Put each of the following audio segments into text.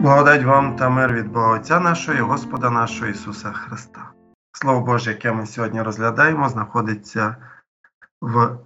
Благодать вам та мир від Бога Отця нашого і Господа нашого Ісуса Христа. Слово Боже, яке ми сьогодні розглядаємо, знаходиться в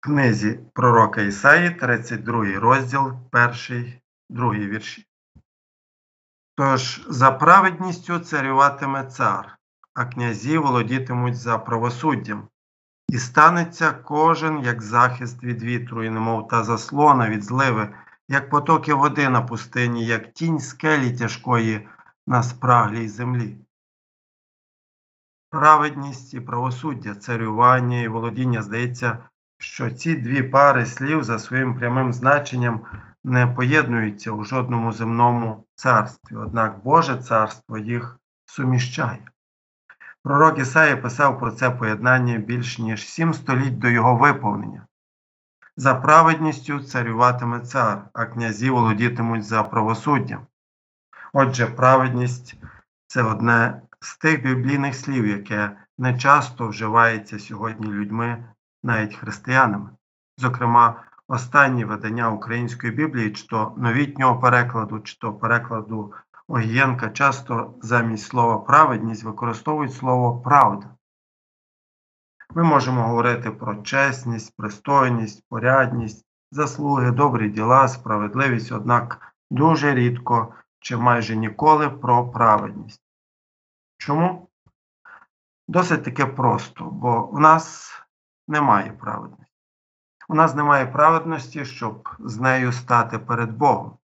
книзі пророка Ісаї, 32 розділ, 1, 2 вірші. Тож за праведністю царюватиме цар, а князі володітимуть за правосуддям, і станеться кожен як захист від вітру, і немов та заслона від зливи як потоки води на пустині, як тінь скелі тяжкої на спраглій землі. Праведність і правосуддя, царювання і володіння здається, що ці дві пари слів за своїм прямим значенням не поєднуються у жодному земному царстві, однак Боже царство їх суміщає. Пророк Ісаїя писав про це поєднання більш ніж сім століть до його виповнення. За праведністю царюватиме цар, а князі володітимуть за правосуддям. Отже, праведність це одне з тих біблійних слів, яке не часто вживається сьогодні людьми, навіть християнами. Зокрема, останні видання української Біблії, чи то новітнього перекладу, чи то перекладу Огієнка, часто замість слова праведність використовують слово правда. Ми можемо говорити про чесність, пристойність, порядність, заслуги, добрі діла, справедливість, однак дуже рідко чи майже ніколи про праведність. Чому? Досить таке просто, бо у нас немає праведності. У нас немає праведності, щоб з нею стати перед Богом.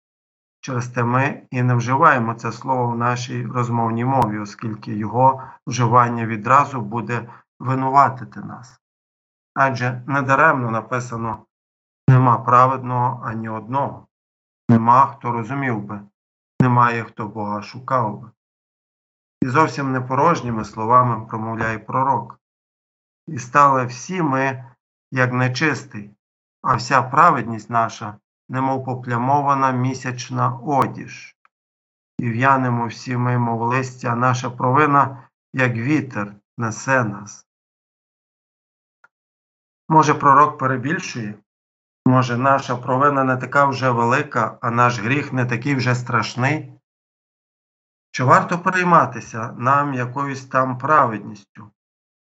Через те ми і не вживаємо це слово в нашій розмовній мові, оскільки його вживання відразу буде винуватити нас. Адже недаремно написано нема праведного ані одного, нема хто розумів би, немає хто Бога шукав би. І зовсім не порожніми словами промовляє пророк. І стали всі ми, як нечистий, а вся праведність наша, немов поплямована місячна одіж. І в'янемо всі ми, мов листя, наша провина, як вітер, несе нас. Може, пророк перебільшує? Може, наша провина не така вже велика, а наш гріх не такий вже страшний? Чи варто перейматися нам якоюсь там праведністю?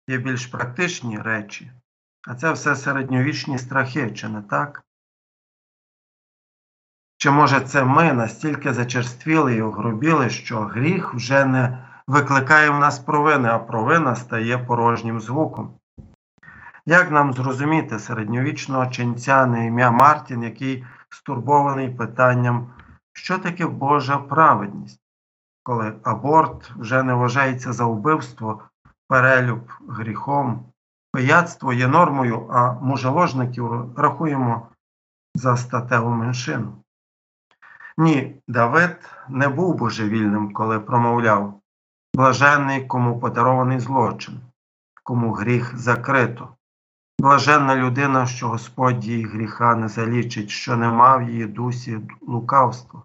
Є більш практичні речі, а це все середньовічні страхи, чи не так? Чи може це ми настільки зачерствіли і огрубіли, що гріх вже не викликає в нас провини, а провина стає порожнім звуком? Як нам зрозуміти середньовічного ченця на ім'я Мартін, який стурбований питанням, що таке Божа праведність, коли аборт вже не вважається за вбивство, перелюб гріхом, пияцтво є нормою, а мужеложників рахуємо за статеву меншину? Ні, Давид не був божевільним, коли промовляв блаженний, кому подарований злочин, кому гріх закрито. Блаженна людина, що Господь її гріха не залічить, що не мав її дусі лукавства.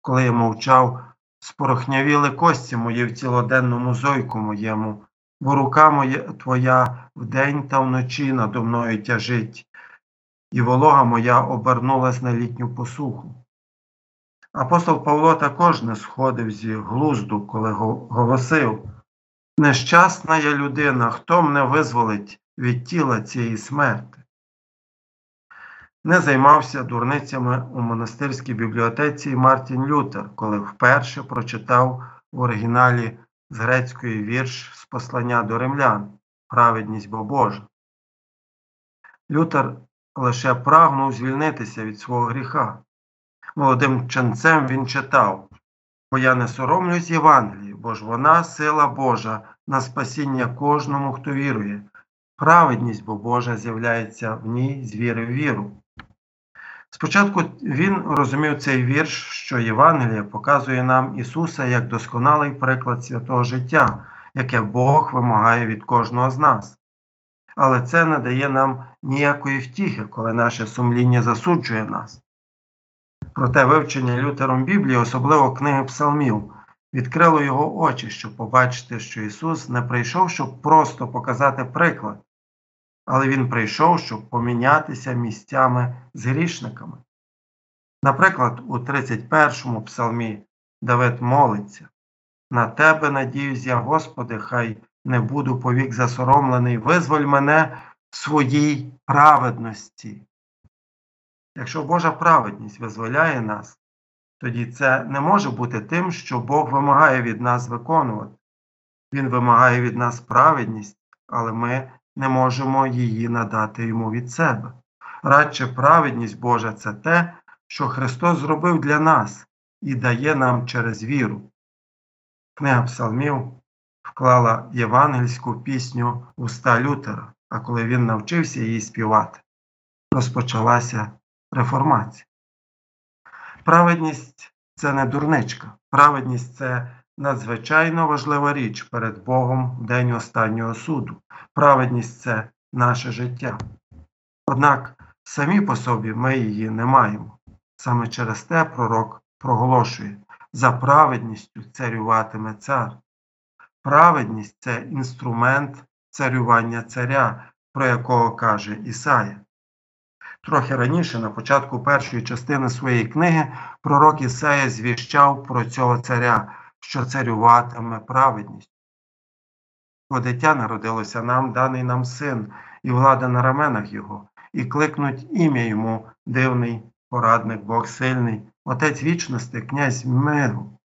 Коли я мовчав, спорохнявіли кості мої в цілоденному зойку моєму, бо рука моя твоя вдень та вночі надо мною тяжить, і волога моя обернулась на літню посуху. Апостол Павло також не сходив зі глузду, коли голосив Нещасна я людина, хто мене визволить від тіла цієї смерти. Не займався дурницями у монастирській бібліотеці Мартін Лютер, коли вперше прочитав в оригіналі з грецької вірш з послання до римлян Праведність бо Божа. Лютер лише прагнув звільнитися від свого гріха. Молодим ченцем він читав Бо я не соромлюсь Євангелії, бо ж вона сила Божа на спасіння кожному, хто вірує. Праведність бо Божа з'являється в ній з віри в віру. Спочатку він розумів цей вірш, що Євангелія показує нам Ісуса як досконалий приклад святого життя, яке Бог вимагає від кожного з нас. Але це не дає нам ніякої втіхи, коли наше сумління засуджує нас. Проте вивчення Лютером Біблії, особливо книги Псалмів, відкрило його очі, щоб побачити, що Ісус не прийшов, щоб просто показати приклад, але Він прийшов, щоб помінятися місцями з грішниками. Наприклад, у 31-му псалмі Давид молиться На Тебе надіюсь я, Господи, хай не буду повік засоромлений, визволь мене в своїй праведності. Якщо Божа праведність визволяє нас, тоді це не може бути тим, що Бог вимагає від нас виконувати. Він вимагає від нас праведність, але ми не можемо її надати йому від себе. Радше праведність Божа це те, що Христос зробив для нас і дає нам через віру. Книга Псалмів вклала євангельську пісню уста Лютера, а коли він навчився її співати, розпочалася реформація. Праведність це не дурничка. Праведність це надзвичайно важлива річ перед Богом в день останнього суду. Праведність це наше життя. Однак самі по собі ми її не маємо. Саме через те пророк проголошує за праведністю царюватиме цар. Праведність це інструмент царювання царя, про якого каже Ісая. Трохи раніше, на початку першої частини своєї книги, пророк Ісая звіщав про цього царя, що царюватиме праведність. Бо дитя народилося нам, даний нам син, і влада на раменах його, і кликнуть ім'я йому дивний, порадник, Бог сильний, Отець вічності, князь миру.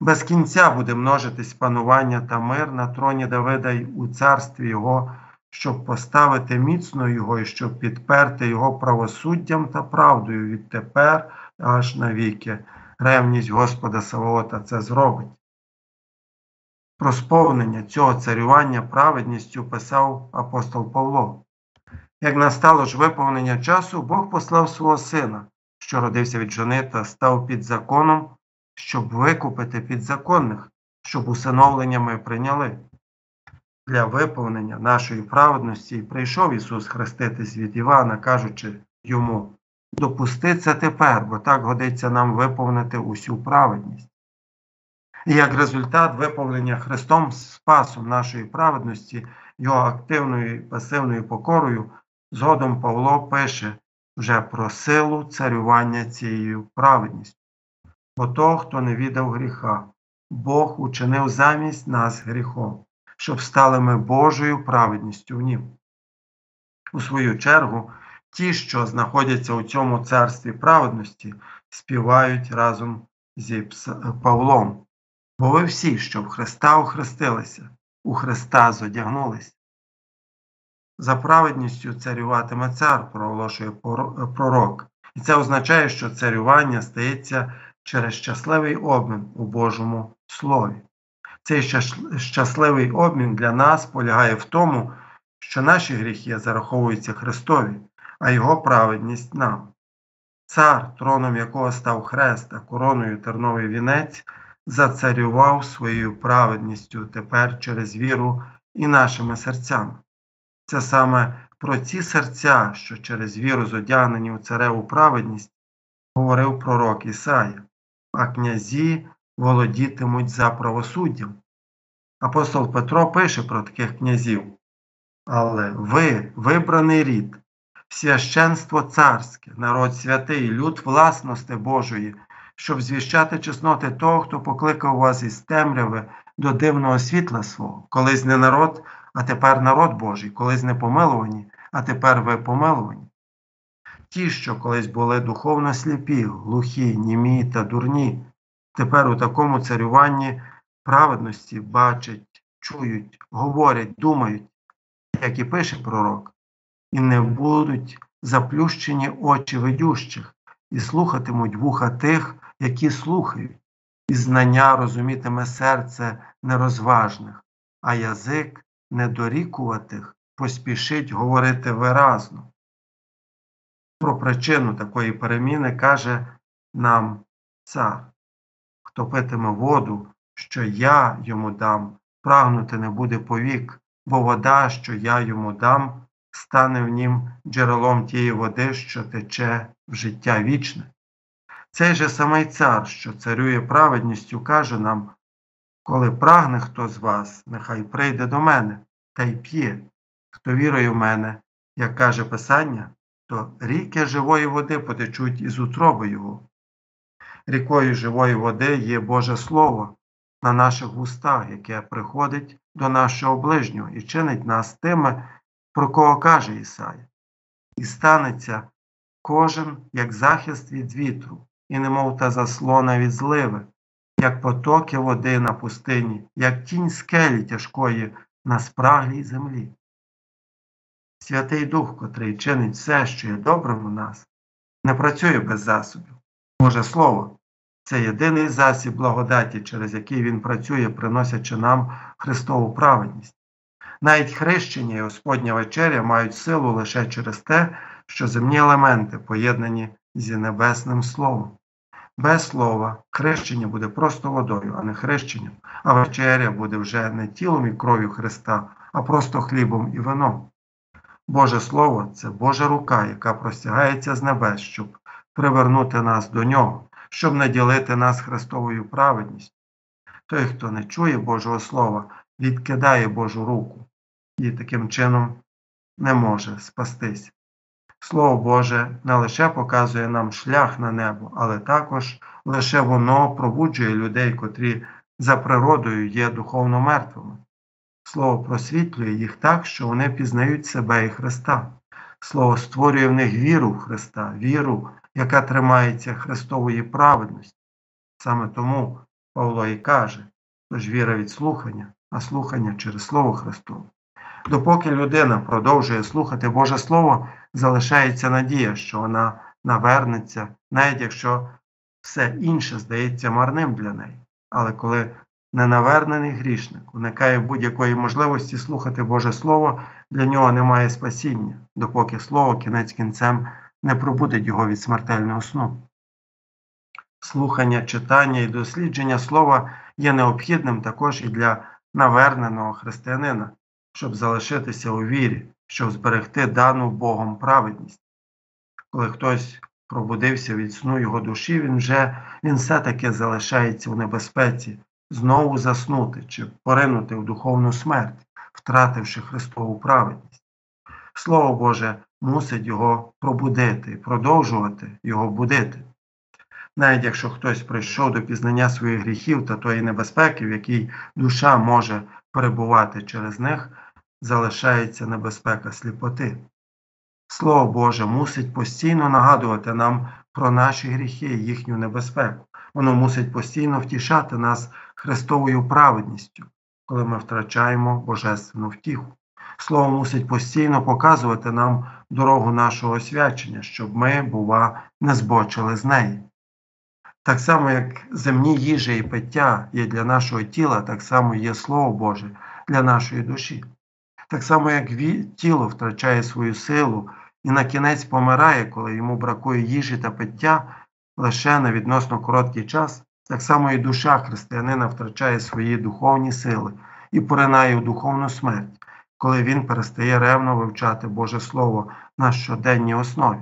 Без кінця буде множитись панування та мир на троні Давида й у царстві Його, щоб поставити міцно Його і щоб підперти Його правосуддям та правдою відтепер аж навіки. Ревність Господа Савоота це зробить. Про сповнення цього царювання праведністю писав апостол Павло. Як настало ж виповнення часу, Бог послав свого сина, що родився від жони та став під законом, щоб викупити підзаконних, щоб усиновлення ми прийняли. Для виповнення нашої праведності прийшов Ісус хреститись від Івана, кажучи йому Допусти це тепер, бо так годиться нам виповнити усю праведність. І як результат виповнення Христом спасом нашої праведності, його активною і пасивною покорою, згодом Павло пише вже про силу царювання цією праведністю. Бо того, хто не віддав гріха, Бог учинив замість нас гріхом, щоб стали ми Божою праведністю в нім. У свою чергу, ті, що знаходяться у цьому царстві праведності, співають разом зі Павлом. Бо ви всі, що в Христа охрестилися, у Христа зодягнулися. За праведністю царюватиме цар, проголошує пророк. І це означає, що царювання стається через щасливий обмін у Божому Слові. Цей щасливий обмін для нас полягає в тому, що наші гріхи зараховуються Христові, а Його праведність нам. Цар, троном якого став хрест, а короною терновий вінець, зацарював своєю праведністю тепер через віру і нашими серцями. Це саме про ці серця, що через віру зодягнені у цареву праведність, говорив пророк Ісая, а князі володітимуть за правосуддям. Апостол Петро пише про таких князів. Але ви, вибраний рід, священство царське, народ святий, люд власності Божої, щоб звіщати чесноти того, хто покликав вас із темряви до дивного світла свого, колись не народ, а тепер народ Божий, колись не помилувані, а тепер ви помилувані. Ті, що колись були духовно сліпі, глухі, німі та дурні, тепер у такому царюванні праведності бачать, чують, говорять, думають, як і пише пророк, і не будуть заплющені очі видющих, і слухатимуть вуха тих, які слухають, і знання розумітиме серце нерозважних, а язик недорікуватих поспішить говорити виразно. Про причину такої переміни каже нам цар, хто питиме воду, що я йому дам, прагнути не буде повік, бо вода, що я йому дам, стане в нім джерелом тієї води, що тече в життя вічне. Цей же самий цар, що царює праведністю, каже нам коли прагне хто з вас, нехай прийде до мене та й п'є, хто вірує в мене, як каже Писання, то ріки живої води потечуть із утроби його. Рікою живої води є Боже Слово на наших вустах, яке приходить до нашого ближнього і чинить нас тими, про кого каже Ісая. І станеться кожен як захист від вітру, і немов та заслона від зливи, як потоки води на пустині, як тінь скелі тяжкої на спраглій землі. Святий Дух, котрий чинить все, що є добрим у нас, не працює без засобів. Боже Слово це єдиний засіб благодаті, через який Він працює, приносячи нам Христову праведність. Навіть хрещення і Господня вечеря мають силу лише через те, що земні елементи поєднані зі небесним Словом. Без слова хрещення буде просто водою, а не хрещенням, а вечеря буде вже не тілом і кров'ю Христа, а просто хлібом і вином. Боже Слово це Божа рука, яка простягається з небес, щоб привернути нас до Нього, щоб наділити нас Христовою праведністю. Той, хто не чує Божого Слова, відкидає Божу руку і таким чином не може спастись. Слово Боже не лише показує нам шлях на небо, але також лише воно пробуджує людей, котрі за природою є духовно мертвими. Слово просвітлює їх так, що вони пізнають себе і Христа. Слово створює в них віру в Христа, віру, яка тримається Христової праведності. Саме тому Павло і каже, тож віра від слухання, а слухання через Слово Христове. Допоки людина продовжує слухати Боже Слово, залишається надія, що вона навернеться, навіть якщо все інше здається марним для неї. Але коли ненавернений грішник уникає будь-якої можливості слухати Боже Слово, для нього немає спасіння, допоки Слово кінець кінцем не пробудить його від смертельного сну. Слухання, читання і дослідження слова є необхідним також і для наверненого християнина, щоб залишитися у вірі, щоб зберегти дану Богом праведність. Коли хтось пробудився від сну його душі, він вже він все-таки залишається у небезпеці, знову заснути чи поринути в духовну смерть, втративши Христову праведність. Слово Боже мусить його пробудити, продовжувати його будити. Навіть якщо хтось прийшов до пізнання своїх гріхів та тої небезпеки, в якій душа може перебувати через них, залишається небезпека сліпоти. Слово Боже мусить постійно нагадувати нам про наші гріхи і їхню небезпеку. Воно мусить постійно втішати нас Христовою праведністю, коли ми втрачаємо божественну втіху. Слово мусить постійно показувати нам дорогу нашого освячення, щоб ми, бува, не збочили з неї. Так само, як земні їжа і пиття є для нашого тіла, так само є Слово Боже для нашої душі. Так само, як тіло втрачає свою силу і на кінець помирає, коли йому бракує їжі та пиття лише на відносно короткий час, так само і душа християнина втрачає свої духовні сили і поринає у духовну смерть, коли він перестає ревно вивчати Боже Слово на щоденній основі.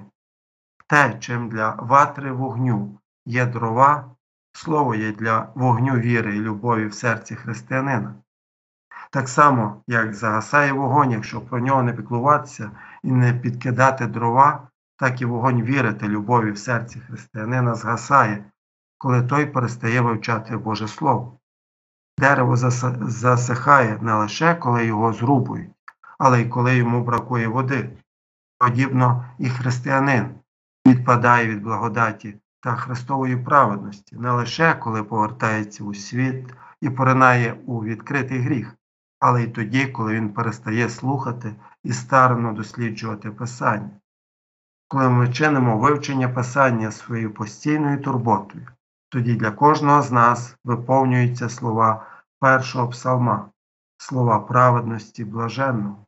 Те, чим для ватри вогню є дрова, слово є для вогню віри і любові в серці християнина. Так само, як загасає вогонь, якщо про нього не піклуватися і не підкидати дрова, так і вогонь віри та любові в серці християнина згасає, коли той перестає вивчати Боже Слово. Дерево засихає не лише коли його зрубують, але й коли йому бракує води. Подібно і християнин відпадає від благодаті та Христової праведності не лише коли повертається у світ і поринає у відкритий гріх, але й тоді, коли він перестає слухати і старано досліджувати Писання. Коли ми чинимо вивчення Писання своєю постійною турботою, тоді для кожного з нас виповнюються слова першого псалма, слова праведності блаженного.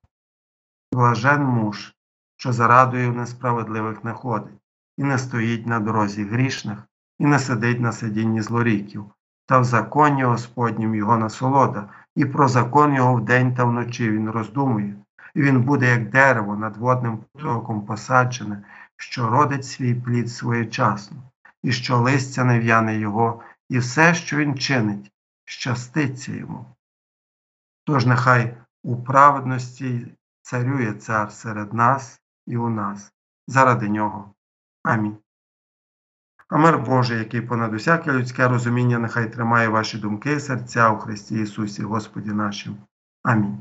Блажен муж, що зарадою несправедливих не ходить, і не стоїть на дорозі грішних, і не сидить на сидінні злоріків, та в законі Господнім його насолода, і про закон його вдень та вночі він роздумує, і він буде, як дерево над водним потоком посаджене, що родить свій плід своєчасно, і що листя не в'яне його, і все, що він чинить, щаститься йому. Тож нехай у праведності царює цар серед нас і у нас, заради нього. Амінь. А мир Божий, який понад усяке людське розуміння, нехай тримає ваші думки і серця у Христі Ісусі, Господі нашим. Амінь.